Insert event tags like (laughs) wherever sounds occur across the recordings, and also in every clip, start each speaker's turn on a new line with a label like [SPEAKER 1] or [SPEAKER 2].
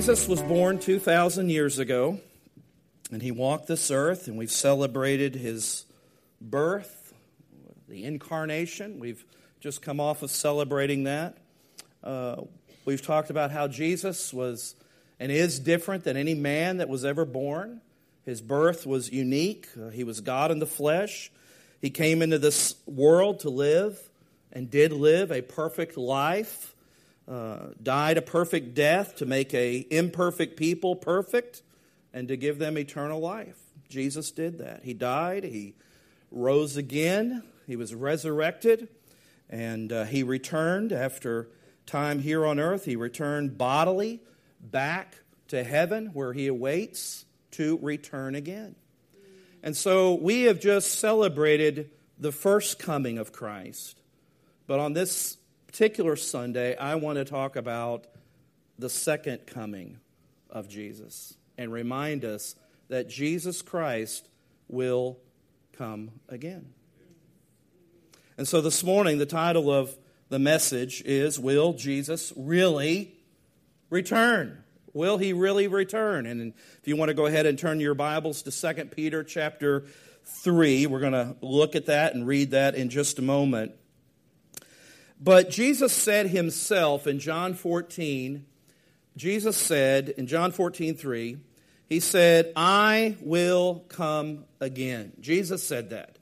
[SPEAKER 1] Jesus was born 2,000 years ago, and he walked this earth, and we've celebrated his birth, the incarnation. We've just come off of celebrating that. Uh, we've talked about how Jesus was and is different than any man that was ever born. His birth was unique, uh, he was God in the flesh. He came into this world to live and did live a perfect life uh, died a perfect death to make a imperfect people perfect and to give them eternal life. Jesus did that. He died, he rose again, he was resurrected, and uh, he returned after time here on earth. He returned bodily back to heaven where he awaits to return again. And so we have just celebrated the first coming of Christ. But on this particular Sunday, I want to talk about the second coming of Jesus and remind us that Jesus Christ will come again. And so this morning, the title of the message is Will Jesus Really Return? Will he really return? And if you want to go ahead and turn your Bibles to 2 Peter chapter 3, we're going to look at that and read that in just a moment. But Jesus said himself in John 14, Jesus said in John 14, 3, he said, I will come again. Jesus said that.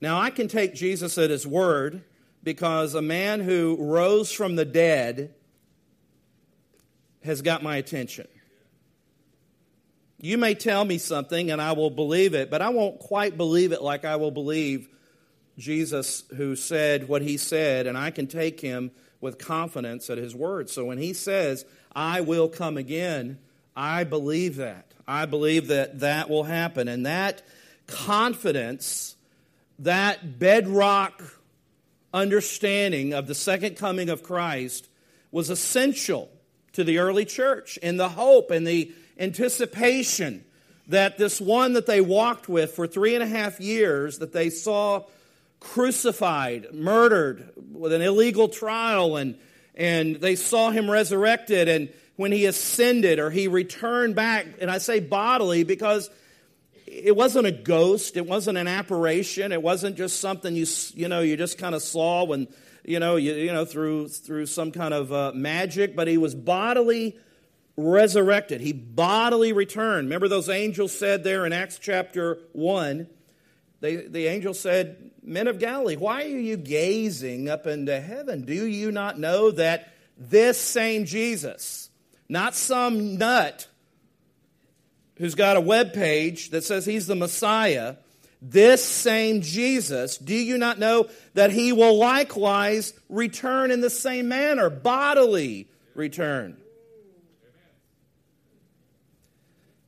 [SPEAKER 1] Now, I can take Jesus at his word because a man who rose from the dead has got my attention. You may tell me something and I will believe it, but I won't quite believe it like I will believe Jesus who said what he said, and I can take him with confidence at his word. So when he says, I will come again, I believe that. I believe that that will happen. And that confidence, that bedrock understanding of the second coming of Christ was essential to the early church in the hope and the anticipation that this one that they walked with for three and a half years, that they saw crucified, murdered with an illegal trial, and, and they saw him resurrected. And when he ascended or he returned back, and I say bodily because it wasn't a ghost, it wasn't an apparition, it wasn't just something you, you know, you just kind of saw when, you know, you, you know through, through some kind of uh, magic, but he was bodily resurrected. He bodily returned. Remember those angels said there in Acts chapter 1, they, the angel said, Men of Galilee, why are you gazing up into heaven? Do you not know that this same Jesus, not some nut who's got a web page that says he's the Messiah, this same Jesus, do you not know that he will likewise return in the same manner, bodily return?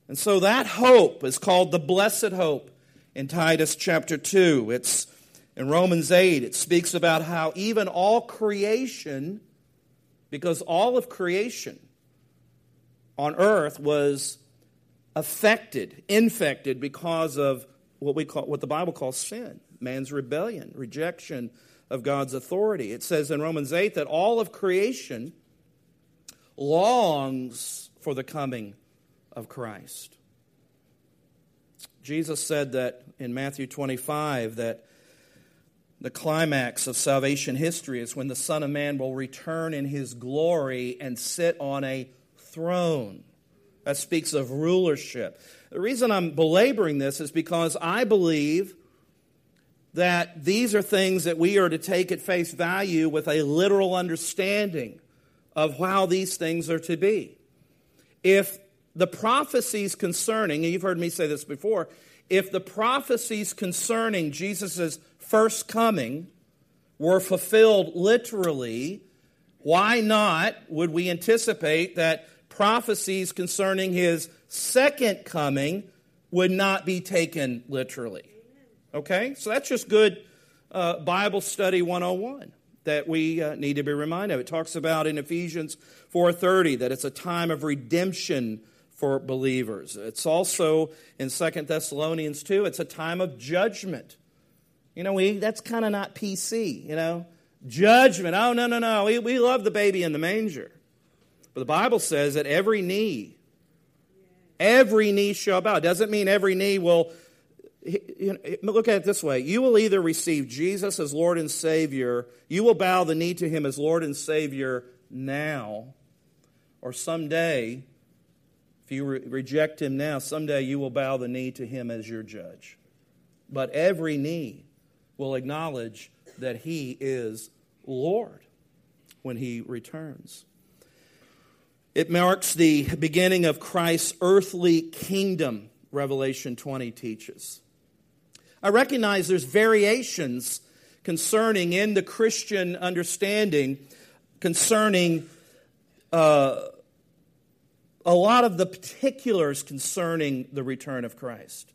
[SPEAKER 1] And so that hope is called the blessed hope in Titus chapter 2. It's in Romans 8, it speaks about how even all creation, because all of creation on earth was affected, infected because of what we call what the Bible calls sin, man's rebellion, rejection of God's authority. It says in Romans 8 that all of creation longs for the coming of Christ. Jesus said that in Matthew 25 that the climax of salvation history is when the Son of Man will return in his glory and sit on a throne. That speaks of rulership. The reason I'm belaboring this is because I believe that these are things that we are to take at face value with a literal understanding of how these things are to be. If the prophecies concerning, and you've heard me say this before, if the prophecies concerning Jesus' first coming were fulfilled literally, why not would we anticipate that prophecies concerning his second coming would not be taken literally? Okay? So that's just good uh, Bible study 101 that we uh, need to be reminded of. It talks about in Ephesians 4:30 that it's a time of redemption for believers. It's also in Second Thessalonians 2, it's a time of judgment. You know, we that's kind of not PC, you know. Judgment. Oh, no, no, no. We, we love the baby in the manger. But the Bible says that every knee, every knee shall bow. Doesn't mean every knee will. You know, look at it this way. You will either receive Jesus as Lord and Savior, you will bow the knee to Him as Lord and Savior now, or someday, if you re- reject Him now, someday you will bow the knee to Him as your judge. But every knee will acknowledge that He is Lord when He returns. It marks the beginning of Christ's earthly kingdom, Revelation 20 teaches. I recognize there's variations concerning in the Christian understanding concerning uh, a lot of the particulars concerning the return of Christ.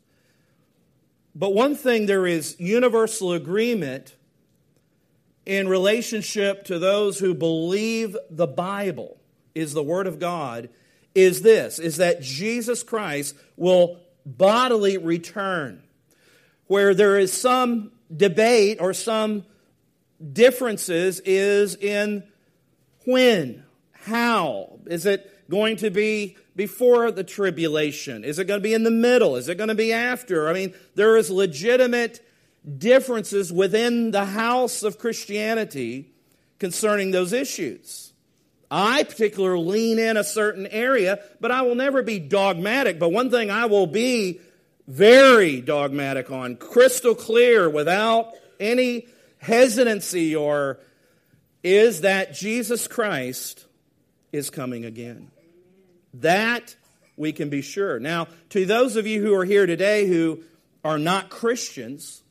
[SPEAKER 1] But one thing there is universal agreement in relationship to those who believe the Bible is the Word of God is this is that Jesus Christ will bodily return. Where there is some debate or some differences is in when, how. Is it going to be before the tribulation? Is it going to be in the middle? Is it going to be after? I mean, there is legitimate differences within the house of Christianity concerning those issues. I particularly lean in a certain area, but I will never be dogmatic. But one thing I will be very dogmatic on, crystal clear, without any hesitancy or is that Jesus Christ is coming again. That we can be sure. Now, to those of you who are here today who are not Christians,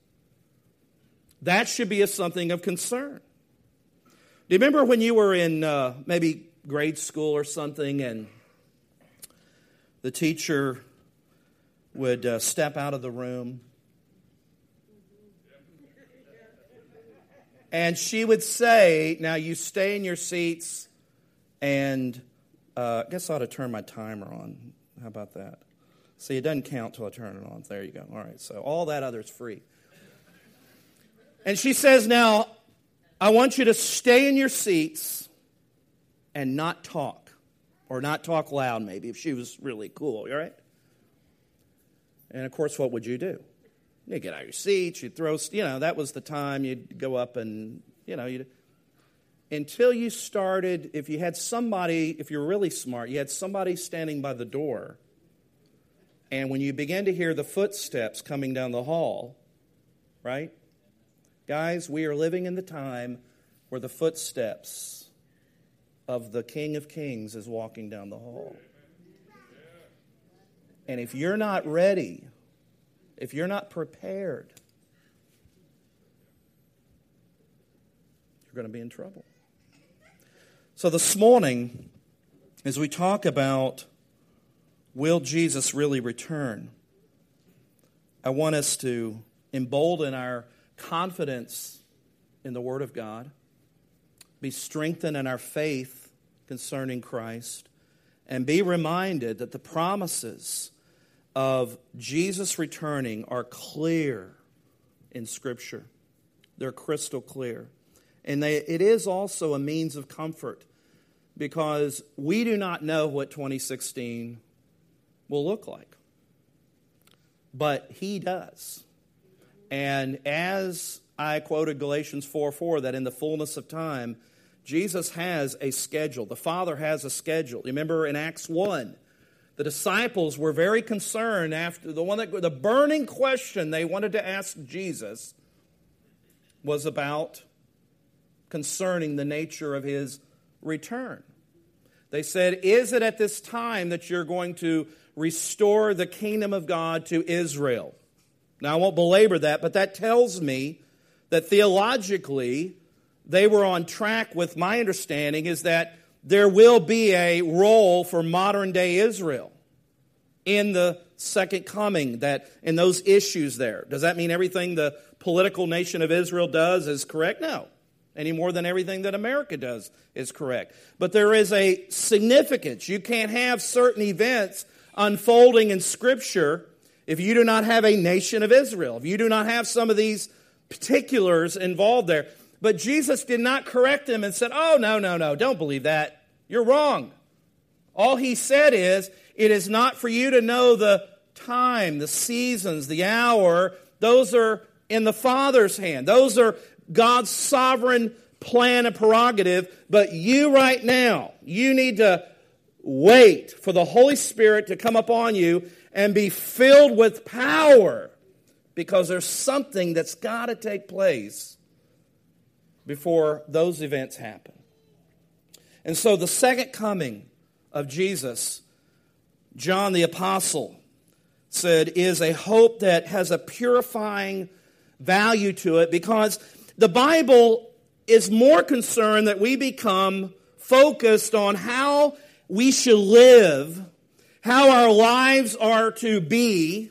[SPEAKER 1] that should be a something of concern. Do you remember when you were in uh, maybe grade school or something and the teacher would uh, step out of the room and she would say, Now you stay in your seats and uh, I guess I ought to turn my timer on. How about that? See, it doesn't count till I turn it on. There you go. All right, so all that other is free. And she says, Now, I want you to stay in your seats and not talk, or not talk loud, maybe, if she was really cool, all right? And of course, what would you do? You'd get out of your seats, you'd throw, you know, that was the time you'd go up and, you know, you'd until you started, if you had somebody, if you're really smart, you had somebody standing by the door, and when you began to hear the footsteps coming down the hall, right? Guys, we are living in the time where the footsteps of the King of Kings is walking down the hall. And if you're not ready, if you're not prepared, you're going to be in trouble. So, this morning, as we talk about will Jesus really return, I want us to embolden our confidence in the Word of God, be strengthened in our faith concerning Christ, and be reminded that the promises of Jesus returning are clear in Scripture. They're crystal clear. And they, it is also a means of comfort because we do not know what 2016 will look like. But He does. And as I quoted Galatians 4 4, that in the fullness of time, Jesus has a schedule. The Father has a schedule. Remember in Acts 1, the disciples were very concerned after the one that the burning question they wanted to ask Jesus was about concerning the nature of his return. They said, Is it at this time that you're going to restore the kingdom of God to Israel? Now, I won't belabor that, but that tells me that theologically, they were on track with my understanding is that there will be a role for modern day Israel in the second coming that in those issues there does that mean everything the political nation of israel does is correct no any more than everything that America does is correct. But there is a significance. You can't have certain events unfolding in Scripture if you do not have a nation of Israel, if you do not have some of these particulars involved there. But Jesus did not correct them and said, Oh, no, no, no, don't believe that. You're wrong. All he said is, it is not for you to know the time, the seasons, the hour. Those are in the Father's hand. Those are God's sovereign plan and prerogative. But you right now, you need to wait for the Holy Spirit to come upon you and be filled with power because there's something that's got to take place before those events happen. And so the second coming of Jesus, John the Apostle said, is a hope that has a purifying value to it because the Bible is more concerned that we become focused on how we should live, how our lives are to be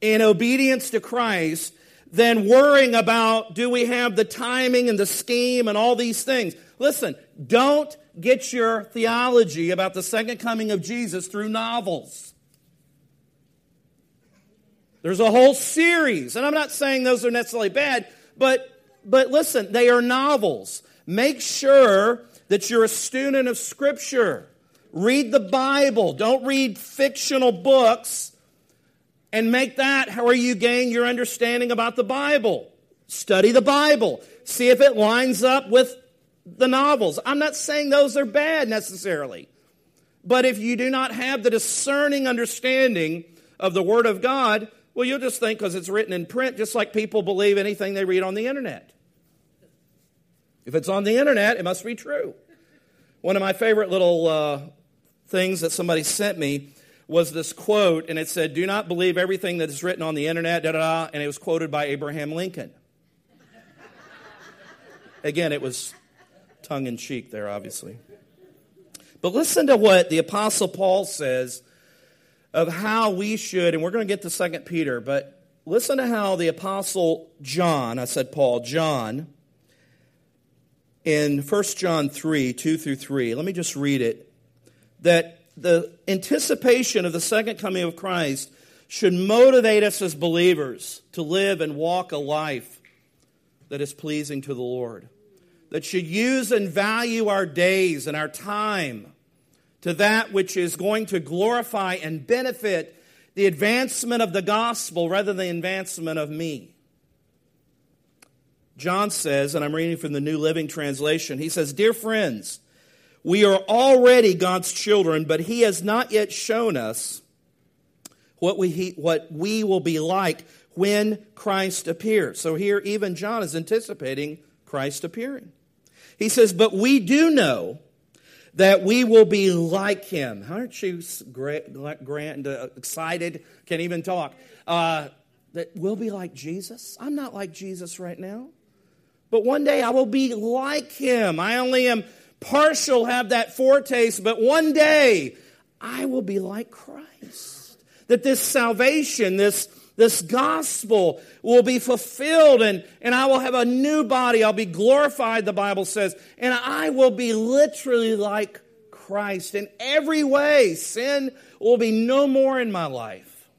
[SPEAKER 1] in obedience to Christ, than worrying about do we have the timing and the scheme and all these things. Listen, don't get your theology about the second coming of Jesus through novels. There's a whole series, and I'm not saying those are necessarily bad, but but listen, they are novels. Make sure that you're a student of Scripture. Read the Bible. Don't read fictional books and make that how you gain your understanding about the Bible. Study the Bible. See if it lines up with the novels. I'm not saying those are bad necessarily. But if you do not have the discerning understanding of the Word of God, well, you'll just think because it's written in print, just like people believe anything they read on the internet. If it's on the internet, it must be true. One of my favorite little uh, things that somebody sent me was this quote, and it said, Do not believe everything that is written on the internet, da da da, and it was quoted by Abraham Lincoln. Again, it was tongue in cheek there, obviously. But listen to what the Apostle Paul says of how we should, and we're going to get to Second Peter, but listen to how the Apostle John, I said Paul, John, in 1 John 3, 2 through 3, let me just read it, that the anticipation of the second coming of Christ should motivate us as believers to live and walk a life that is pleasing to the Lord that should use and value our days and our time to that which is going to glorify and benefit the advancement of the gospel rather than the advancement of me. John says, and I'm reading from the New Living Translation, he says, Dear friends, we are already God's children, but he has not yet shown us what we, what we will be like when Christ appears. So here, even John is anticipating Christ appearing. He says, But we do know that we will be like him. Aren't you grand, uh, excited? Can't even talk. Uh, that we'll be like Jesus. I'm not like Jesus right now. But one day I will be like him. I only am partial, have that foretaste, but one day I will be like Christ. That this salvation, this this gospel will be fulfilled and, and I will have a new body. I'll be glorified, the Bible says, and I will be literally like Christ in every way. Sin will be no more in my life.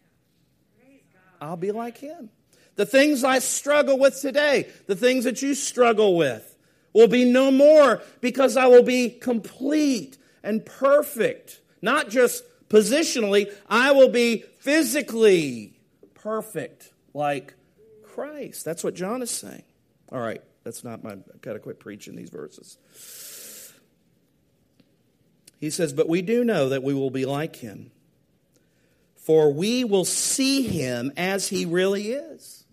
[SPEAKER 1] I'll be like Him. The things I struggle with today, the things that you struggle with, will be no more because I will be complete and perfect. Not just positionally, I will be physically perfect like Christ. That's what John is saying. All right, that's not my. I've got to quit preaching these verses. He says, But we do know that we will be like him, for we will see him as he really is.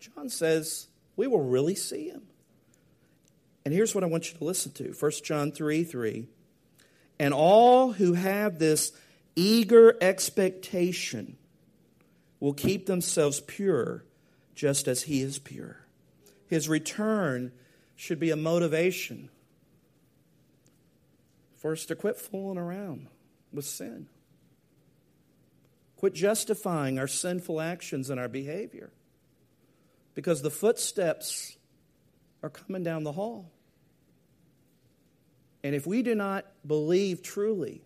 [SPEAKER 1] John says, We will really see him. And here's what I want you to listen to 1 John 3 3. And all who have this eager expectation will keep themselves pure just as he is pure. His return should be a motivation for us to quit fooling around with sin. Quit justifying our sinful actions and our behavior. Because the footsteps are coming down the hall. And if we do not believe truly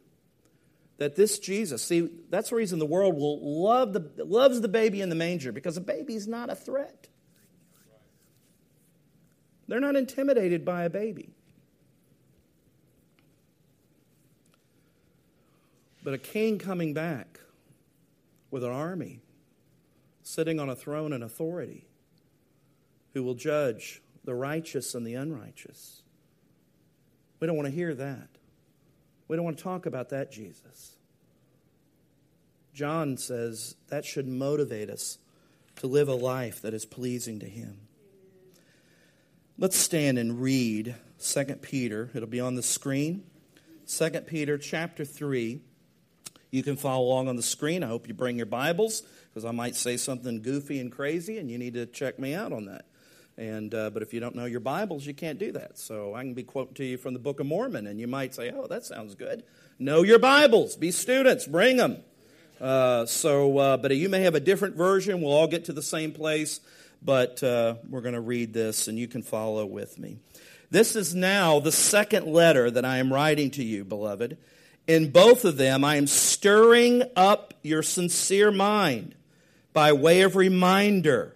[SPEAKER 1] that this Jesus, see, that's the reason the world will love the, loves the baby in the manger, because a baby is not a threat. They're not intimidated by a baby. but a king coming back with an army, sitting on a throne and authority, who will judge the righteous and the unrighteous. We don't want to hear that. We don't want to talk about that Jesus. John says that should motivate us to live a life that is pleasing to Him. Let's stand and read 2 Peter. It'll be on the screen. 2 Peter chapter 3. You can follow along on the screen. I hope you bring your Bibles because I might say something goofy and crazy and you need to check me out on that. And, uh, but if you don't know your Bibles, you can't do that. So I can be quoting to you from the Book of Mormon, and you might say, oh, that sounds good. Know your Bibles. Be students. Bring them. Uh, so, uh, but you may have a different version. We'll all get to the same place, but uh, we're going to read this, and you can follow with me. This is now the second letter that I am writing to you, beloved. In both of them, I am stirring up your sincere mind by way of reminder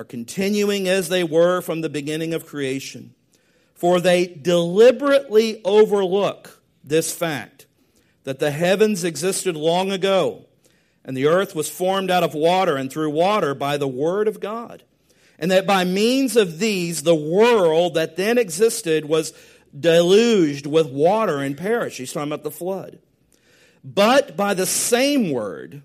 [SPEAKER 1] are continuing as they were from the beginning of creation. For they deliberately overlook this fact that the heavens existed long ago, and the earth was formed out of water and through water by the word of God. And that by means of these, the world that then existed was deluged with water and perished. He's talking about the flood. But by the same word,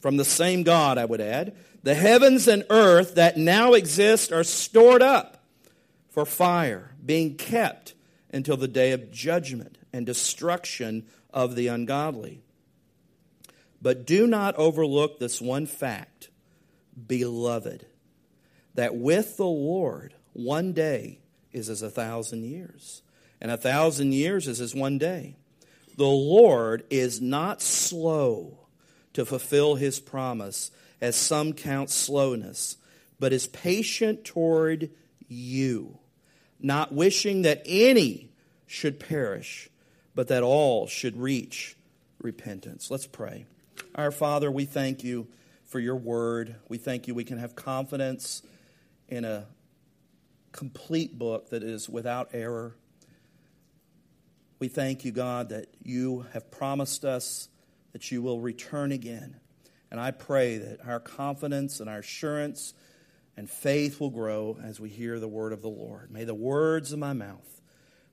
[SPEAKER 1] from the same God, I would add, the heavens and earth that now exist are stored up for fire, being kept until the day of judgment and destruction of the ungodly. But do not overlook this one fact, beloved, that with the Lord, one day is as a thousand years, and a thousand years is as one day. The Lord is not slow to fulfill his promise as some count slowness, but is patient toward you, not wishing that any should perish, but that all should reach repentance. Let's pray. Our Father, we thank you for your word. We thank you we can have confidence in a complete book that is without error. We thank you, God, that you have promised us that you will return again. And I pray that our confidence and our assurance and faith will grow as we hear the word of the Lord. May the words of my mouth,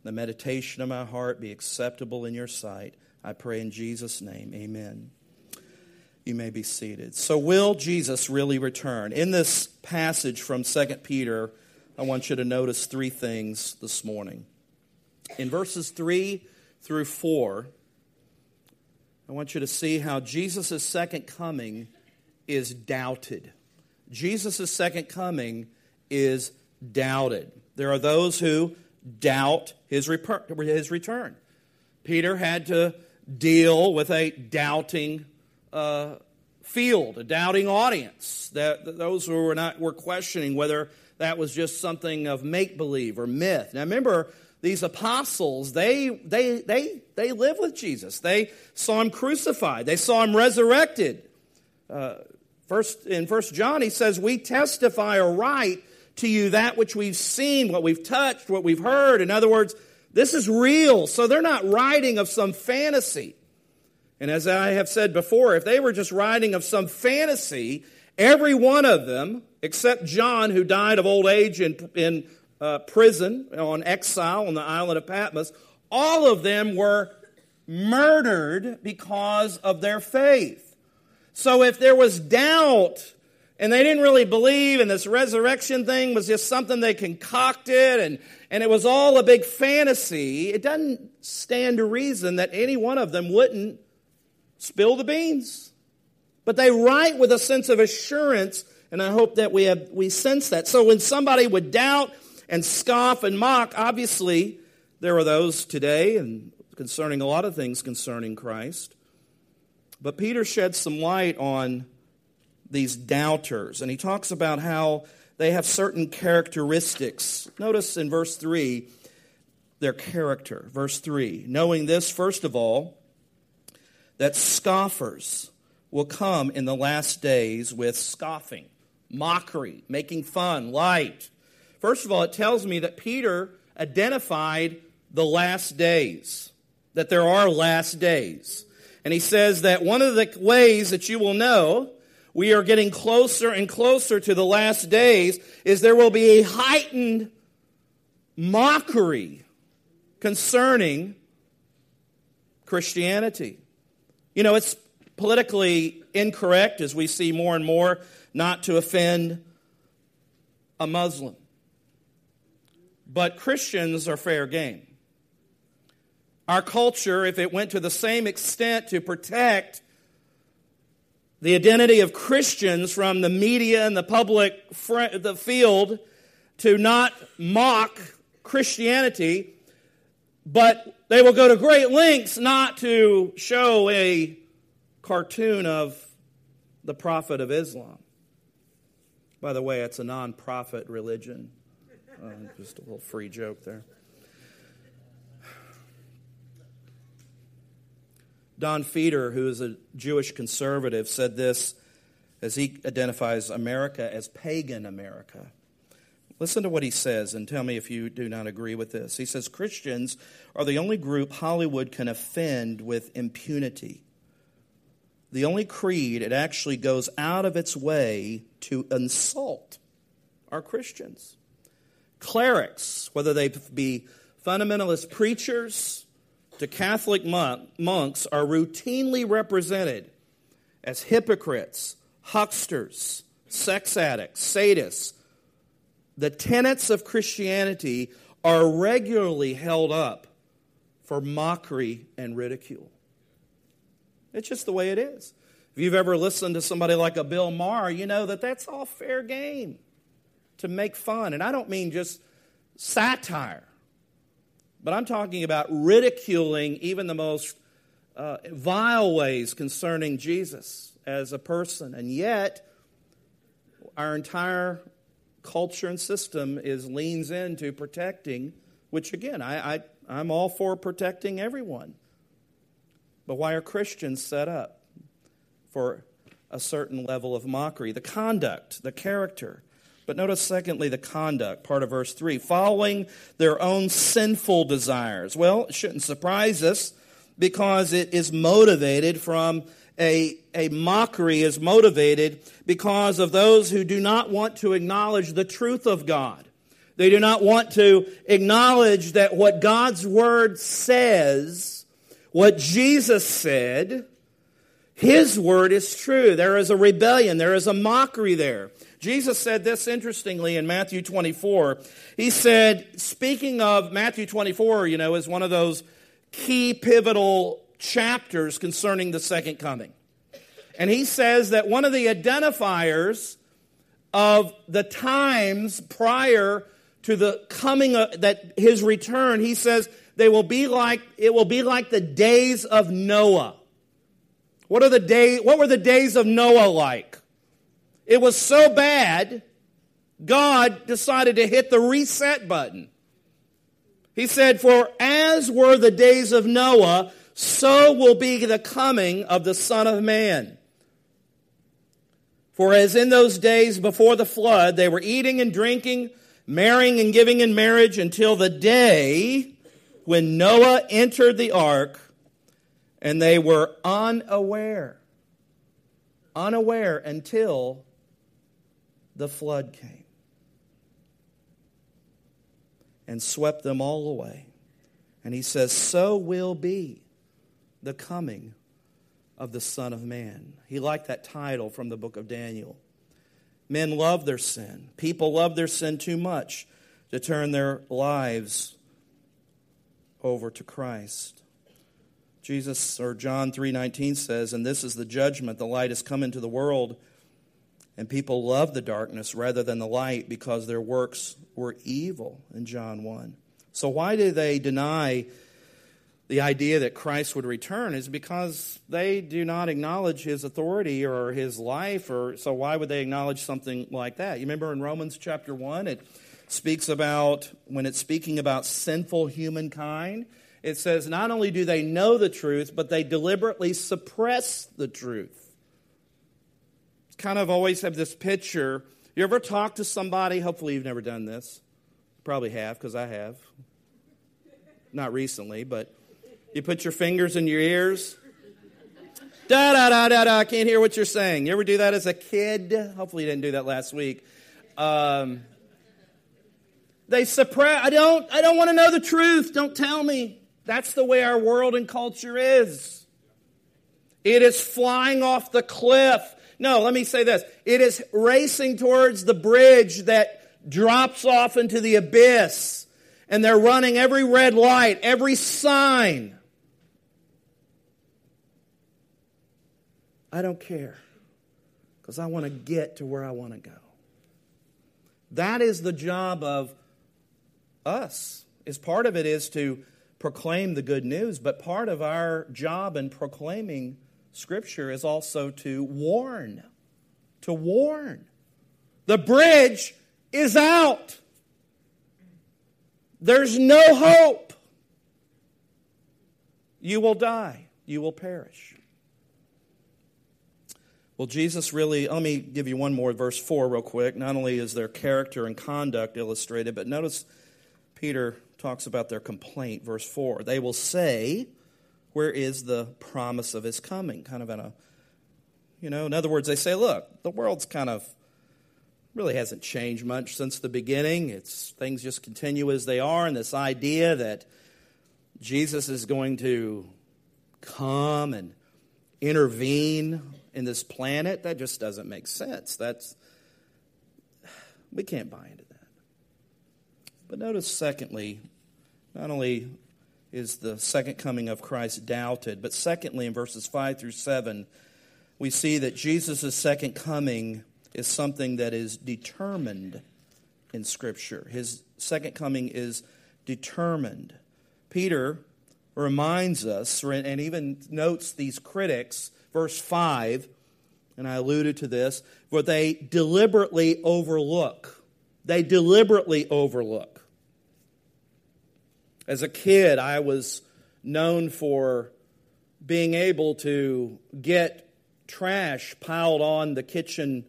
[SPEAKER 1] the meditation of my heart be acceptable in your sight. I pray in Jesus' name. Amen. You may be seated. So, will Jesus really return? In this passage from 2 Peter, I want you to notice three things this morning. In verses 3 through 4, I want you to see how Jesus' second coming is doubted. Jesus' second coming is doubted. There are those who doubt his, his return. Peter had to deal with a doubting uh, field, a doubting audience. That, those who were not were questioning whether that was just something of make believe or myth. Now remember, these apostles, they, they, they, they live with Jesus. They saw him crucified. They saw him resurrected. Uh, first, in First John, he says, we testify or write to you that which we've seen, what we've touched, what we've heard. In other words, this is real. So they're not writing of some fantasy. And as I have said before, if they were just writing of some fantasy, every one of them, except John, who died of old age in, in uh, prison, on exile on the island of Patmos, all of them were murdered because of their faith. So if there was doubt and they didn't really believe and this resurrection thing was just something they concocted and, and it was all a big fantasy, it doesn't stand to reason that any one of them wouldn't spill the beans. But they write with a sense of assurance, and I hope that we have we sense that. So when somebody would doubt and scoff and mock. Obviously, there are those today, and concerning a lot of things concerning Christ, But Peter sheds some light on these doubters, and he talks about how they have certain characteristics. Notice in verse 3 their character. Verse 3 Knowing this, first of all, that scoffers will come in the last days with scoffing, mockery, making fun, light. First of all, it tells me that Peter identified the last days, that there are last days. And he says that one of the ways that you will know we are getting closer and closer to the last days is there will be a heightened mockery concerning Christianity. You know, it's politically incorrect, as we see more and more, not to offend a Muslim. But Christians are fair game. Our culture, if it went to the same extent to protect the identity of Christians from the media and the public the field to not mock Christianity, but they will go to great lengths not to show a cartoon of the Prophet of Islam. By the way, it's a non profit religion. Uh, just a little free joke there. Don Feder, who is a Jewish conservative, said this as he identifies America as pagan America. Listen to what he says and tell me if you do not agree with this. He says Christians are the only group Hollywood can offend with impunity. The only creed it actually goes out of its way to insult are Christians. Clerics, whether they be fundamentalist preachers to Catholic monks, are routinely represented as hypocrites, hucksters, sex addicts, sadists, the tenets of Christianity are regularly held up for mockery and ridicule. It's just the way it is. If you've ever listened to somebody like a Bill Maher, you know that that's all fair game to make fun. And I don't mean just satire, but I'm talking about ridiculing even the most uh, vile ways concerning Jesus as a person. And yet, our entire culture and system is leans into protecting, which again, I, I, I'm all for protecting everyone. But why are Christians set up for a certain level of mockery? The conduct, the character. But notice, secondly, the conduct, part of verse 3, following their own sinful desires. Well, it shouldn't surprise us because it is motivated from a, a mockery is motivated because of those who do not want to acknowledge the truth of God. They do not want to acknowledge that what God's word says, what Jesus said, his word is true. There is a rebellion, there is a mockery there. Jesus said this interestingly in Matthew 24. He said, speaking of Matthew 24, you know, is one of those key pivotal chapters concerning the second coming. And he says that one of the identifiers of the times prior to the coming of that his return, he says they will be like it will be like the days of Noah. What are the day what were the days of Noah like? It was so bad, God decided to hit the reset button. He said, For as were the days of Noah, so will be the coming of the Son of Man. For as in those days before the flood, they were eating and drinking, marrying and giving in marriage until the day when Noah entered the ark, and they were unaware. Unaware until the flood came and swept them all away. And he says, So will be the coming of the Son of Man. He liked that title from the book of Daniel. Men love their sin. People love their sin too much to turn their lives over to Christ. Jesus or John 3:19 says, "And this is the judgment: the light has come into the world, and people love the darkness rather than the light because their works were evil." In John 1. So why do they deny the idea that Christ would return is because they do not acknowledge his authority or his life, or so why would they acknowledge something like that? You remember in Romans chapter 1, it speaks about, when it's speaking about sinful humankind, it says not only do they know the truth, but they deliberately suppress the truth. Kind of always have this picture. You ever talk to somebody? Hopefully, you've never done this. Probably have, because I have. Not recently, but you put your fingers in your ears. Da da da da da. I can't hear what you're saying. You ever do that as a kid? Hopefully, you didn't do that last week. Um, they suppress. I don't. I don't want to know the truth. Don't tell me. That's the way our world and culture is. It is flying off the cliff. No, let me say this. It is racing towards the bridge that drops off into the abyss. And they're running every red light, every sign. I don't care because I want to get to where I want to go. That is the job of us. Is part of it is to proclaim the good news, but part of our job in proclaiming Scripture is also to warn. To warn. The bridge is out. There's no hope. You will die. You will perish. Well, Jesus really, let me give you one more, verse 4, real quick. Not only is their character and conduct illustrated, but notice Peter talks about their complaint, verse 4. They will say, Where is the promise of his coming? Kind of in a, you know, in other words, they say, Look, the world's kind of really hasn't changed much since the beginning. It's things just continue as they are, and this idea that Jesus is going to come and intervene in this planet, that just doesn't make sense. That's we can't buy into that. But notice, secondly, not only is the second coming of Christ doubted, but secondly, in verses 5 through 7, we see that Jesus' second coming is something that is determined in Scripture. His second coming is determined. Peter reminds us, and even notes these critics, verse 5, and I alluded to this, where they deliberately overlook. They deliberately overlook. As a kid, I was known for being able to get trash piled on the kitchen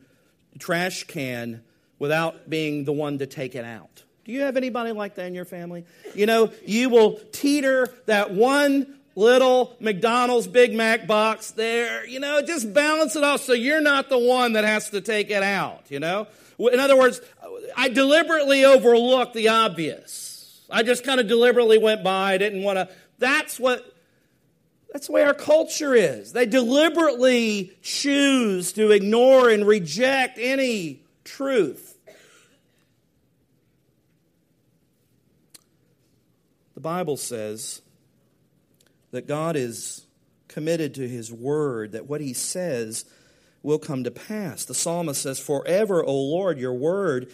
[SPEAKER 1] trash can without being the one to take it out. Do you have anybody like that in your family? You know, you will teeter that one little McDonald's Big Mac box there, you know, just balance it off so you're not the one that has to take it out, you know? In other words, I deliberately overlook the obvious. I just kind of deliberately went by. I didn't want to. That's what. That's the way our culture is. They deliberately choose to ignore and reject any truth. The Bible says that God is committed to His word, that what He says will come to pass. The psalmist says, Forever, O Lord, your word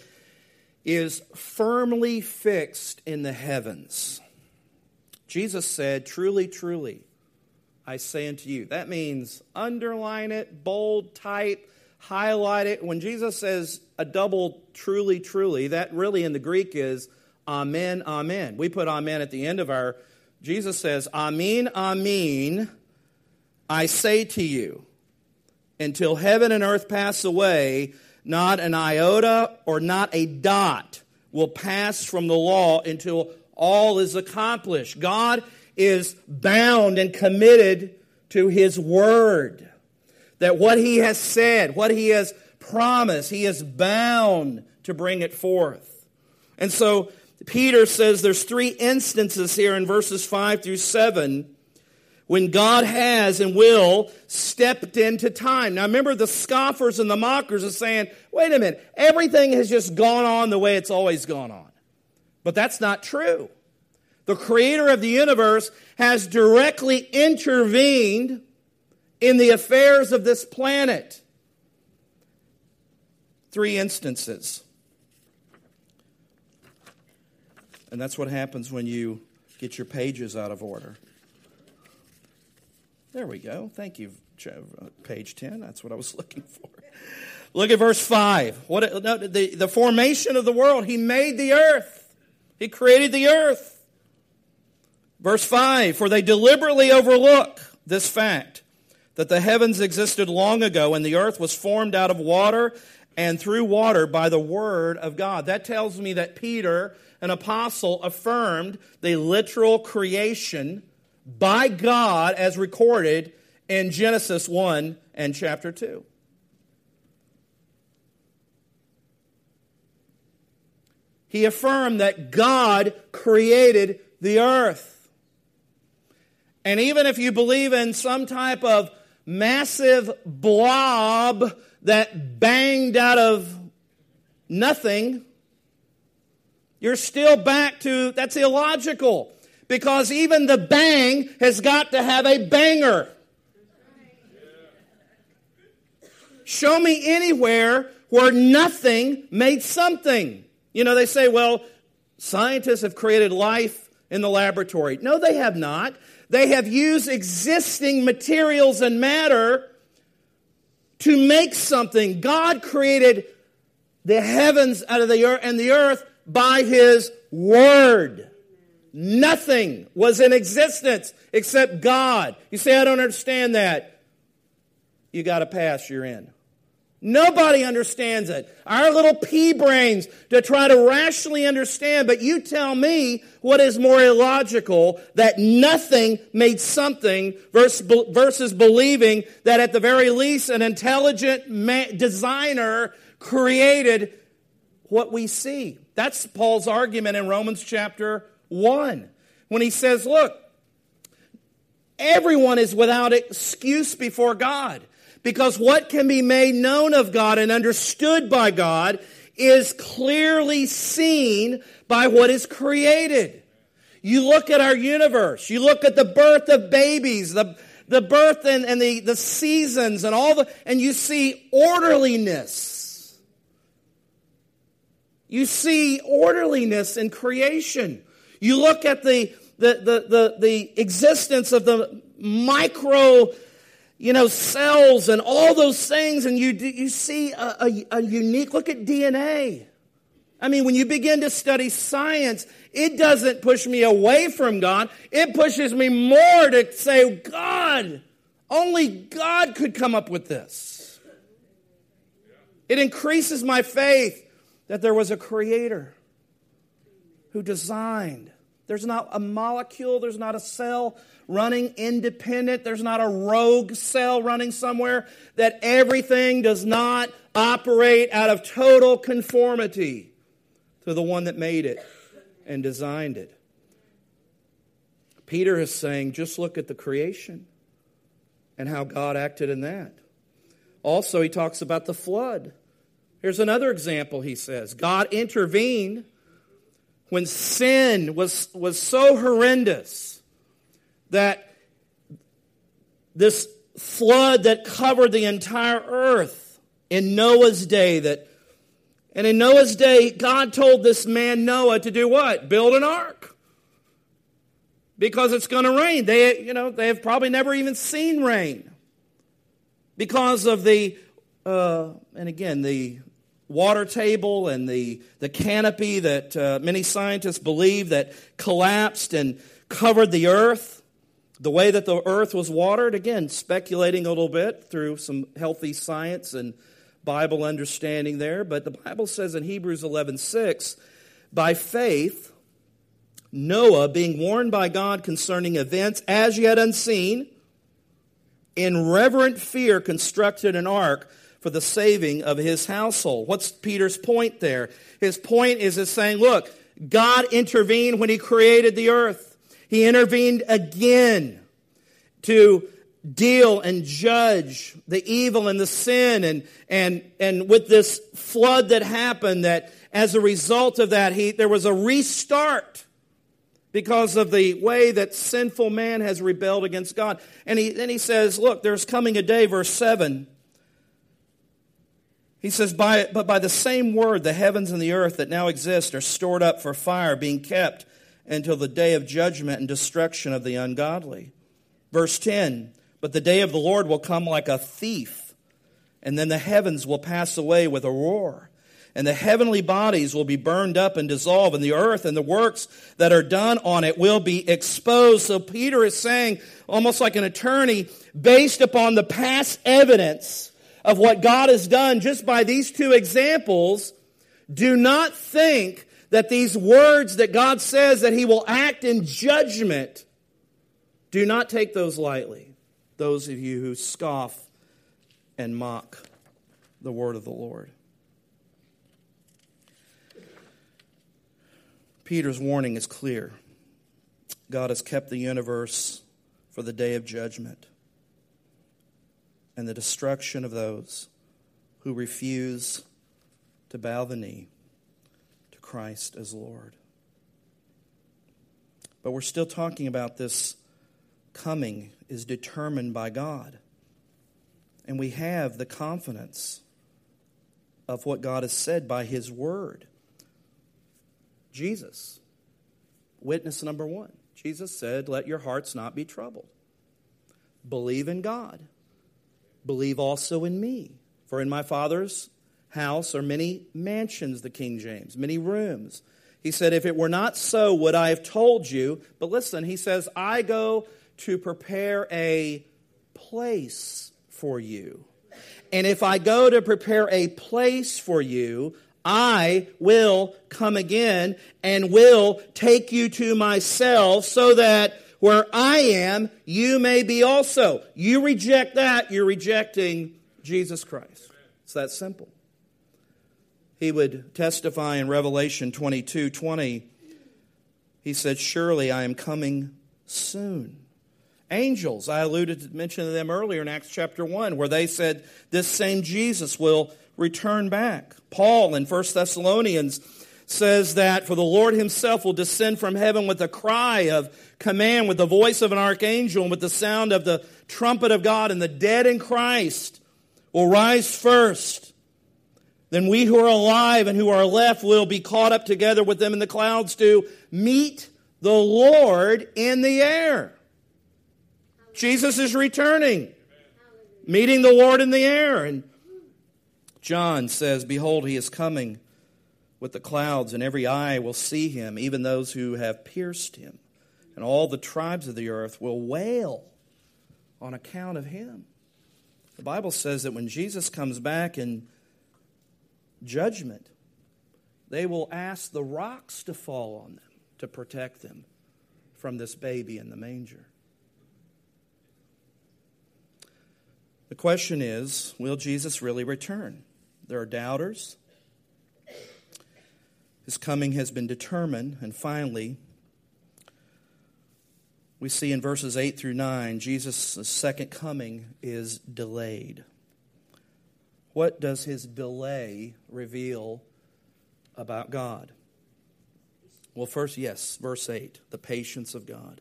[SPEAKER 1] is firmly fixed in the heavens. Jesus said, Truly, truly, I say unto you. That means underline it, bold, type, highlight it. When Jesus says a double truly, truly, that really in the Greek is Amen, Amen. We put Amen at the end of our. Jesus says, Amen, Amen, I say to you, until heaven and earth pass away, not an iota or not a dot will pass from the law until all is accomplished. God is bound and committed to His word. That what He has said, what He has promised, He is bound to bring it forth. And so Peter says there's three instances here in verses 5 through 7 when God has and will stepped into time. Now remember the scoffers and the mockers are saying, wait a minute, everything has just gone on the way it's always gone on. But that's not true. The creator of the universe has directly intervened in the affairs of this planet. Three instances. And that's what happens when you get your pages out of order. There we go. Thank you, uh, page 10. That's what I was (laughs) looking for. Look at verse 5. What, uh, no, the, the formation of the world. He made the earth, He created the earth. Verse 5 For they deliberately overlook this fact that the heavens existed long ago and the earth was formed out of water and through water by the word of God. That tells me that Peter, an apostle, affirmed the literal creation by God as recorded in Genesis 1 and chapter 2. He affirmed that God created the earth. And even if you believe in some type of massive blob that banged out of nothing, you're still back to that's illogical because even the bang has got to have a banger. Show me anywhere where nothing made something. You know, they say, well, scientists have created life in the laboratory. No, they have not. They have used existing materials and matter to make something. God created the heavens out of the earth and the earth by his word. Nothing was in existence except God. You say, I don't understand that. You got a pass, you're in. Nobody understands it. Our little pea brains to try to rationally understand, but you tell me what is more illogical that nothing made something versus believing that at the very least an intelligent designer created what we see. That's Paul's argument in Romans chapter 1 when he says, Look, everyone is without excuse before God. Because what can be made known of God and understood by God is clearly seen by what is created. You look at our universe, you look at the birth of babies, the, the birth and, and the, the seasons and all the, and you see orderliness. You see orderliness in creation. You look at the, the, the, the, the existence of the micro you know, cells and all those things, and you, you see a, a, a unique look at DNA. I mean, when you begin to study science, it doesn't push me away from God. It pushes me more to say, God, only God could come up with this. It increases my faith that there was a creator who designed. There's not a molecule, there's not a cell, running independent. There's not a rogue cell running somewhere. That everything does not operate out of total conformity to the one that made it and designed it. Peter is saying, just look at the creation and how God acted in that. Also, he talks about the flood. Here's another example, he says God intervened when sin was, was so horrendous that this flood that covered the entire earth in Noah's day that and in Noah's day God told this man Noah to do what? Build an ark. Because it's going to rain. They you know, they have probably never even seen rain. Because of the uh, and again the water table and the, the canopy that uh, many scientists believe that collapsed and covered the earth. The way that the earth was watered, again, speculating a little bit through some healthy science and Bible understanding there, but the Bible says in Hebrews 11:6, by faith Noah, being warned by God concerning events as yet unseen, in reverent fear constructed an ark for the saving of his household. What's Peter's point there? His point is is saying, look, God intervened when he created the earth. He intervened again to deal and judge the evil and the sin and and and with this flood that happened that as a result of that he there was a restart because of the way that sinful man has rebelled against God and he then he says look there's coming a day verse 7 he says by but by the same word the heavens and the earth that now exist are stored up for fire being kept until the day of judgment and destruction of the ungodly. Verse 10 But the day of the Lord will come like a thief, and then the heavens will pass away with a roar and the heavenly bodies will be burned up and dissolved, and the earth and the works that are done on it will be exposed. So Peter is saying, almost like an attorney, based upon the past evidence of what God has done just by these two examples, do not think that these words that God says that he will act in judgment, do not take those lightly. Those of you who scoff and mock the word of the Lord. Peter's warning is clear God has kept the universe for the day of judgment and the destruction of those who refuse to bow the knee to Christ as Lord. But we're still talking about this coming is determined by God. And we have the confidence of what God has said by His Word. Jesus. Witness number one. Jesus said, Let your hearts not be troubled. Believe in God. Believe also in me. For in my Father's house are many mansions, the King James, many rooms. He said, If it were not so, would I have told you? But listen, he says, I go to prepare a place for you. And if I go to prepare a place for you, I will come again and will take you to myself so that where I am, you may be also. You reject that, you're rejecting Jesus Christ. It's that simple. He would testify in Revelation 22 20. He said, Surely I am coming soon. Angels, I alluded to mention of them earlier in Acts chapter 1, where they said this same Jesus will return back. Paul in 1 Thessalonians says that for the Lord himself will descend from heaven with a cry of command, with the voice of an archangel, and with the sound of the trumpet of God, and the dead in Christ will rise first. Then we who are alive and who are left will be caught up together with them in the clouds to meet the Lord in the air. Jesus is returning, meeting the Lord in the air. And John says, Behold, he is coming with the clouds, and every eye will see him, even those who have pierced him. And all the tribes of the earth will wail on account of him. The Bible says that when Jesus comes back in judgment, they will ask the rocks to fall on them to protect them from this baby in the manger. The question is will Jesus really return? There are doubters. His coming has been determined. And finally, we see in verses 8 through 9, Jesus' second coming is delayed. What does his delay reveal about God? Well, first, yes, verse 8, the patience of God.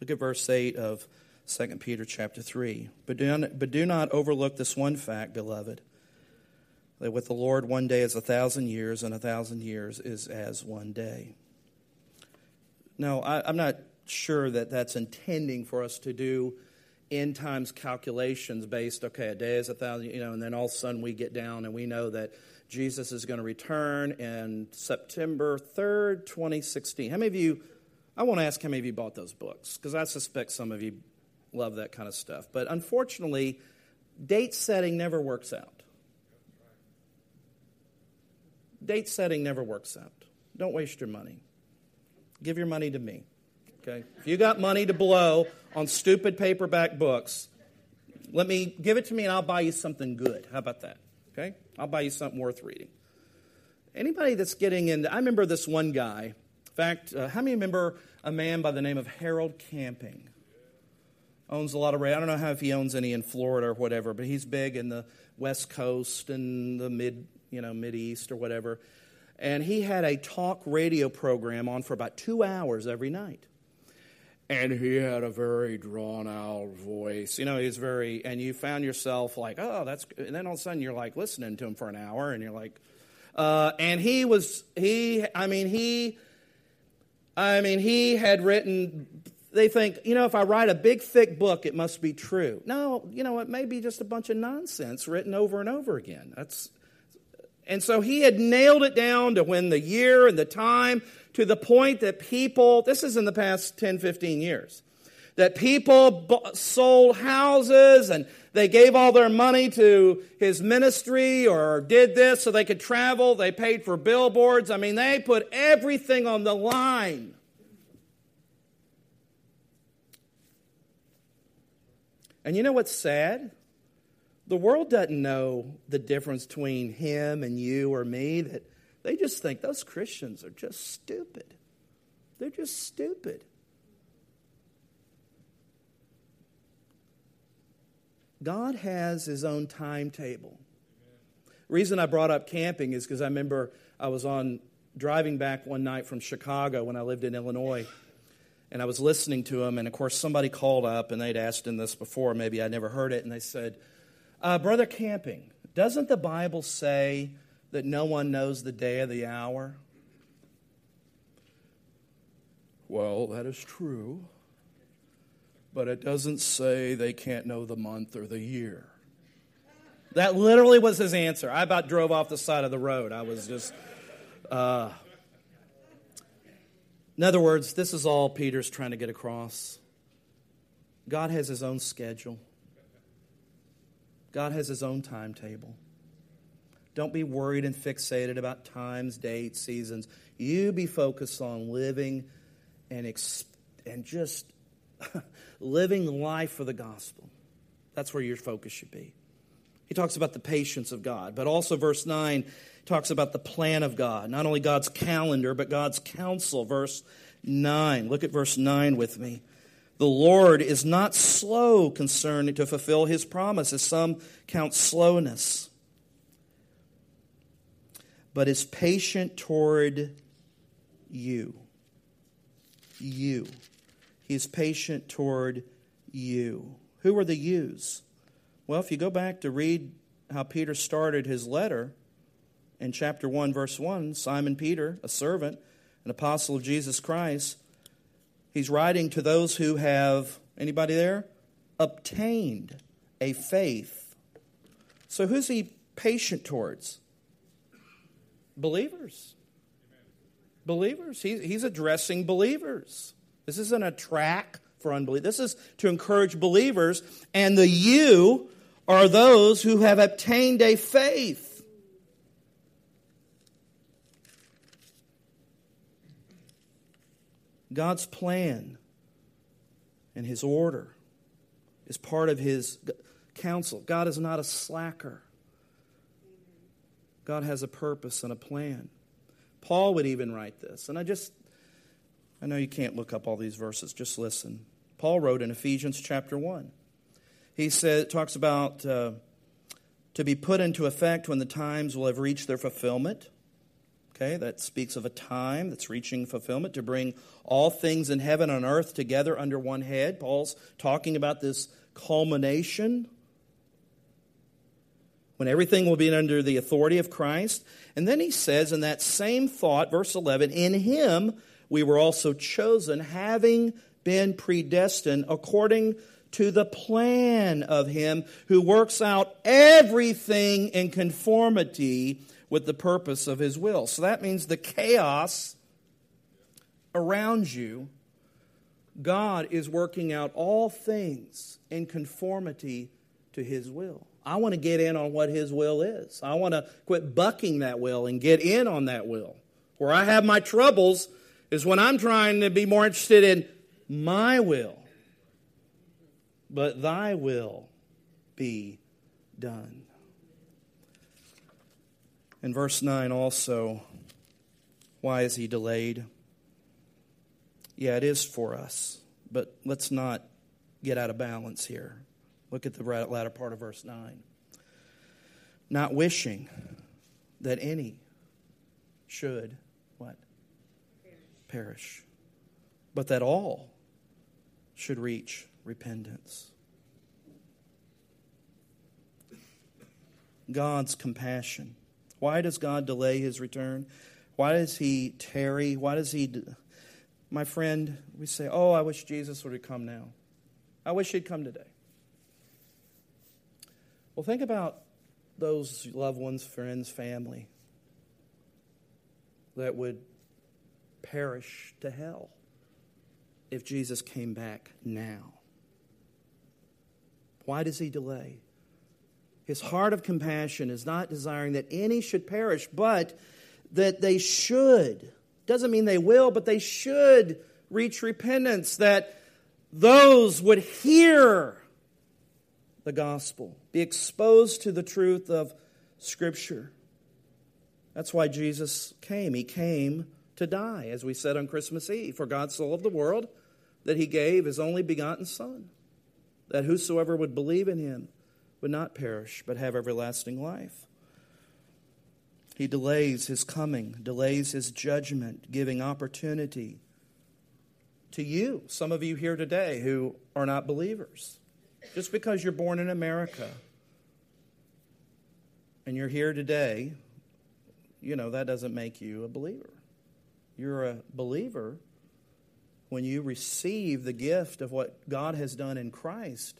[SPEAKER 1] Look at verse 8 of 2 Peter chapter 3. But do, not, but do not overlook this one fact, beloved that with the Lord one day is a thousand years, and a thousand years is as one day. Now, I, am not sure that that's intending for us to do end times calculations based, okay, a day is a thousand, you know, and then all of a sudden we get down and we know that Jesus is going to return in September 3rd, 2016. How many of you, I want to ask how many of you bought those books, because I suspect some of you love that kind of stuff. But unfortunately, date setting never works out. Date setting never works out. Don't waste your money. Give your money to me. Okay? If you got money to blow on stupid paperback books, let me give it to me and I'll buy you something good. How about that? Okay? I'll buy you something worth reading. Anybody that's getting into, I remember this one guy. In fact, uh, how many remember a man by the name of Harold Camping? Owns a lot of. I don't know how if he owns any in Florida or whatever, but he's big in the West Coast and the mid you know, Mid East or whatever. And he had a talk radio program on for about two hours every night. And he had a very drawn out voice. You know, he's very, and you found yourself like, oh, that's, and then all of a sudden you're like listening to him for an hour and you're like, uh, and he was, he, I mean, he, I mean, he had written they think, you know, if I write a big, thick book, it must be true. No, you know, it may be just a bunch of nonsense written over and over again. That's, and so he had nailed it down to when the year and the time to the point that people, this is in the past 10, 15 years, that people sold houses and they gave all their money to his ministry or did this so they could travel. They paid for billboards. I mean, they put everything on the line And you know what's sad? The world doesn't know the difference between him and you or me. That they just think those Christians are just stupid. They're just stupid. God has his own timetable. reason I brought up camping is because I remember I was on driving back one night from Chicago when I lived in Illinois and I was listening to him, and of course, somebody called up and they'd asked him this before. Maybe I never heard it, and they said, uh, Brother Camping, doesn't the Bible say that no one knows the day or the hour? Well, that is true, but it doesn't say they can't know the month or the year. That literally was his answer. I about drove off the side of the road. I was just. Uh, in other words, this is all Peter's trying to get across. God has his own schedule, God has his own timetable. Don't be worried and fixated about times, dates, seasons. You be focused on living and, and just (laughs) living life for the gospel. That's where your focus should be. He talks about the patience of God, but also verse 9 talks about the plan of God, not only God's calendar, but God's counsel. Verse 9. Look at verse 9 with me. The Lord is not slow concerning to fulfill his promise, as some count slowness, but is patient toward you. You. He is patient toward you. Who are the yous? Well, if you go back to read how Peter started his letter, in chapter 1, verse 1, Simon Peter, a servant, an apostle of Jesus Christ, he's writing to those who have, anybody there? Obtained a faith. So who's he patient towards? Believers. Believers. He, he's addressing believers. This isn't a track for unbelief. This is to encourage believers, and the you are those who have obtained a faith. God's plan and His order is part of His counsel. God is not a slacker, God has a purpose and a plan. Paul would even write this. And I just, I know you can't look up all these verses, just listen. Paul wrote in Ephesians chapter 1. He said, talks about uh, to be put into effect when the times will have reached their fulfillment Okay, that speaks of a time that's reaching fulfillment to bring all things in heaven and earth together under one head. Paul's talking about this culmination when everything will be under the authority of Christ. And then he says in that same thought, verse 11, in him we were also chosen, having been predestined according to the plan of him who works out everything in conformity with the purpose of his will. So that means the chaos around you, God is working out all things in conformity to his will. I want to get in on what his will is. I want to quit bucking that will and get in on that will. Where I have my troubles is when I'm trying to be more interested in my will. But thy will be done. In verse 9 also, why is he delayed? Yeah, it is for us, but let's not get out of balance here. Look at the latter part of verse 9. Not wishing that any should what? Perish. Perish. But that all should reach repentance. God's compassion why does God delay his return? Why does he tarry? Why does he my friend, we say, Oh, I wish Jesus would have come now. I wish he'd come today. Well, think about those loved ones, friends, family that would perish to hell if Jesus came back now. Why does he delay? His heart of compassion is not desiring that any should perish, but that they should. Doesn't mean they will, but they should reach repentance, that those would hear the gospel, be exposed to the truth of Scripture. That's why Jesus came. He came to die, as we said on Christmas Eve. For God so loved the world that he gave his only begotten Son, that whosoever would believe in him would not perish, but have everlasting life. He delays his coming, delays his judgment, giving opportunity to you, some of you here today who are not believers. Just because you're born in America and you're here today, you know, that doesn't make you a believer. You're a believer when you receive the gift of what God has done in Christ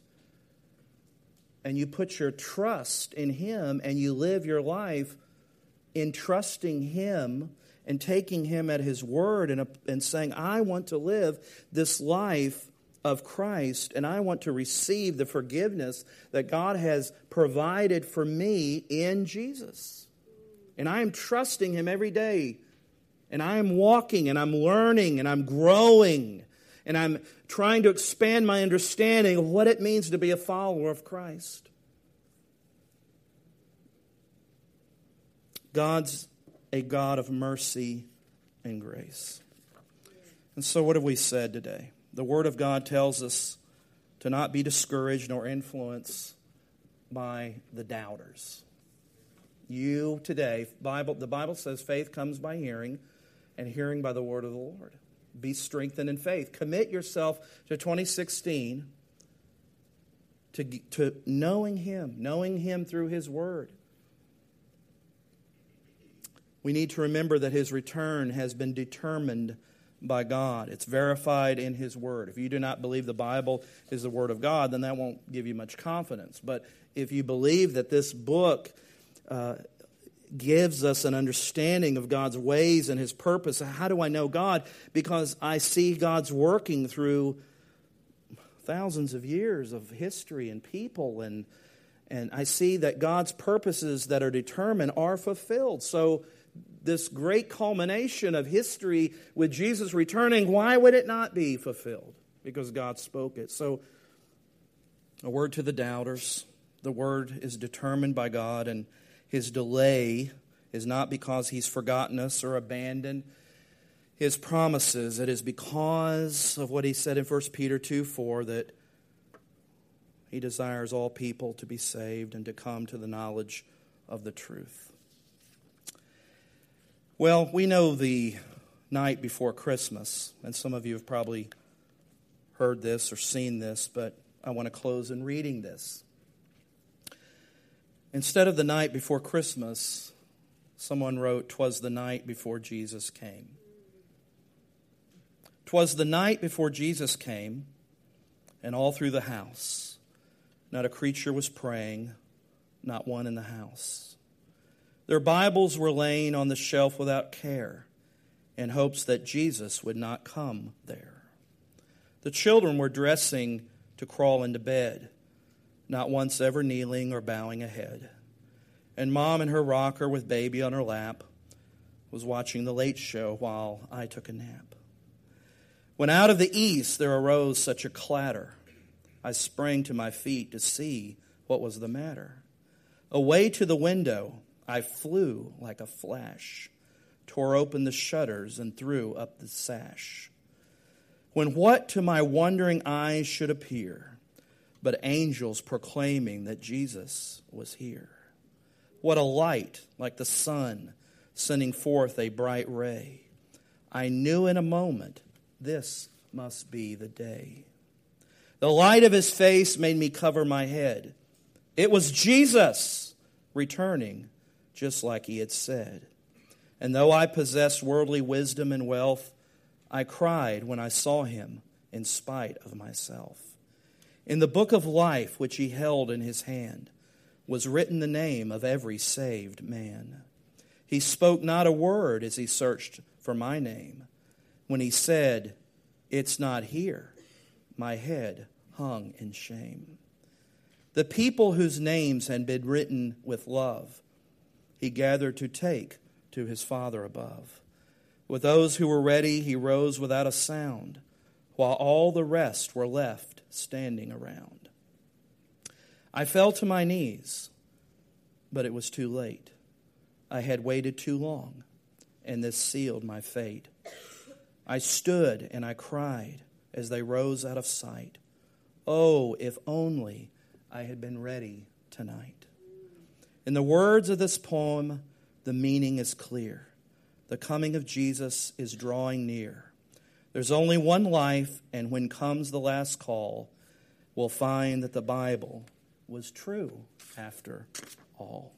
[SPEAKER 1] and you put your trust in Him and you live your life in trusting Him and taking Him at His word and, and saying, I want to live this life of Christ and I want to receive the forgiveness that God has provided for me in Jesus. And I am trusting Him every day and I am walking and I'm learning and I'm growing and I'm trying to expand my understanding of what it means to be a follower of Christ. God's a God of mercy and grace. And so, what have we said today? The Word of God tells us to not be discouraged nor influenced by the doubters. You today, Bible, the Bible says faith comes by hearing, and hearing by the word of the Lord. Be strengthened in faith. Commit yourself to 2016 to, to knowing Him, knowing Him through His Word. We need to remember that His return has been determined by God. It's verified in His Word. If you do not believe the Bible is the Word of God, then that won't give you much confidence. But if you believe that this book uh, gives us an understanding of God's ways and His purpose. How do I know God? Because I see God's working through thousands of years of history and people, and, and I see that God's purposes that are determined are fulfilled. So, this great culmination of history with Jesus returning, why would it not be fulfilled? Because God spoke it. So, a word to the doubters the word is determined by God, and his delay is not because he's forgotten us or abandoned his promises. It is because of what he said in 1 Peter 2 4 that he desires all people to be saved and to come to the knowledge of the truth. Well, we know the night before Christmas, and some of you have probably heard this or seen this, but I want to close in reading this. Instead of the night before Christmas, someone wrote, Twas the night before Jesus came. Twas the night before Jesus came, and all through the house, not a creature was praying, not one in the house. Their Bibles were laying on the shelf without care, in hopes that Jesus would not come there. The children were dressing to crawl into bed not once ever kneeling or bowing a head. And mom in her rocker with baby on her lap was watching the late show while I took a nap. When out of the east there arose such a clatter, I sprang to my feet to see what was the matter. Away to the window, I flew like a flash, tore open the shutters, and threw up the sash. When what to my wondering eyes should appear but angels proclaiming that Jesus was here. What a light, like the sun, sending forth a bright ray. I knew in a moment this must be the day. The light of his face made me cover my head. It was Jesus returning, just like he had said. And though I possessed worldly wisdom and wealth, I cried when I saw him in spite of myself. In the book of life which he held in his hand was written the name of every saved man. He spoke not a word as he searched for my name. When he said, It's not here, my head hung in shame. The people whose names had been written with love, he gathered to take to his Father above. With those who were ready, he rose without a sound, while all the rest were left standing around. I fell to my knees, but it was too late. I had waited too long, and this sealed my fate. I stood and I cried as they rose out of sight. Oh, if only I had been ready tonight. In the words of this poem, the meaning is clear. The coming of Jesus is drawing near. There's only one life, and when comes the last call, we'll find that the Bible was true after all.